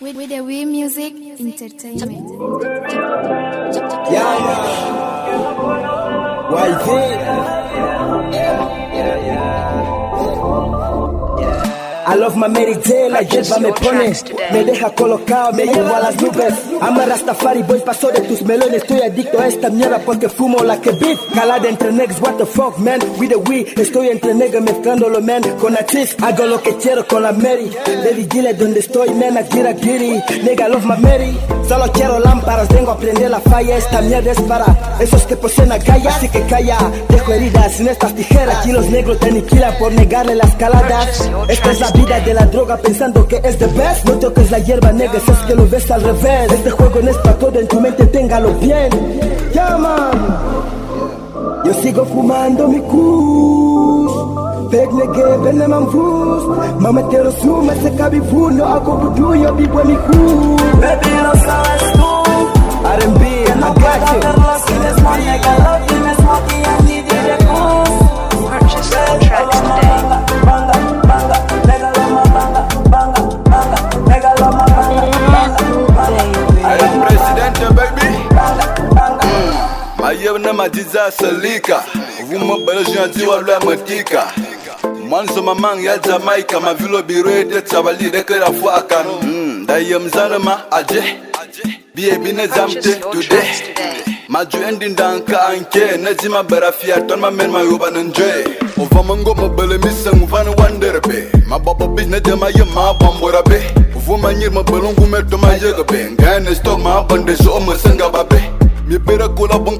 with, with the We Music Entertainment. Yeah, yeah. I love my Mary J, la hierba me pone, me deja colocado, me lleva a las nubes. Ama Rastafari, voy paso de tus melones, estoy adicto a esta mierda porque fumo la que beat. Calada entre negs, what the fuck, man, with the we, estoy entre negros mezclándolo, man, con la cheese. Hago lo que quiero con la Mary, Lady dile donde estoy, man, gira giri, nigga love my Mary. Solo quiero lámparas, vengo a prender la falla, esta mierda es para esos que poseen la calle, así que calla. Dejo heridas sin estas tijeras, aquí los negros te aniquilan por negarle las caladas. Esta es la vida de la droga pensando que es the best. No toques la hierba negra, es que lo ves al revés. Este juego no es para todo, en tu mente téngalo bien. Man. Yo sigo fumando mi kus. Peg nigga, bene man fus. Mametero suma, se cabi fu, no hago budu, yo vivo en mi kus. Baby, lo sabes madiza salika vuma balojinatiwa lwa matika mwanzo mamang ya jamaika mavilo biroede tabalidekela fu akan ndaye hmm, mzalama aje biye bine zamte tude maju endi ndanka anke najima barafia ton mamen mayoba nanje ovamango mabele misangu vana wanderebe mababa bis najemaye mabamborabe vumanyir mabelongume tomayega be ngane stok mabande so omasengababe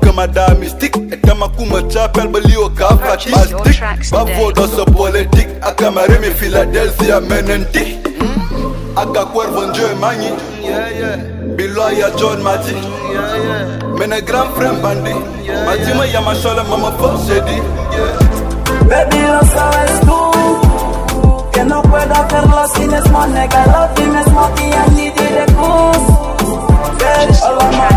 kama daa mystique. E tama kuma chapel balio ka fantastic bavoda sa politique akama remi philadelphia menenti aka cuervo njoe mangi bilwa ya john mati mene grand frame bandi matima ya mashala mama fosedi Baby, lo sabes tú Que no puedo hacerlo sin small Nigga, lo tienes, no te ni diré cruz Bitch, all of my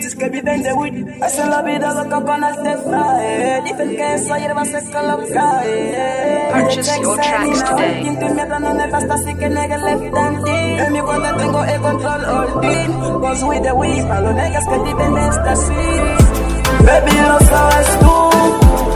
que viven de weed. Hacen la vida loca con el tefae. Dicen que esa hierba se coloca. Purchase your tracks today. Quinto y mierda no me basta, así que nigga left and. En mi cuenta tengo el control all in. Cause with the weed, a los niggas que viven de esta city. Baby, lo sabes tú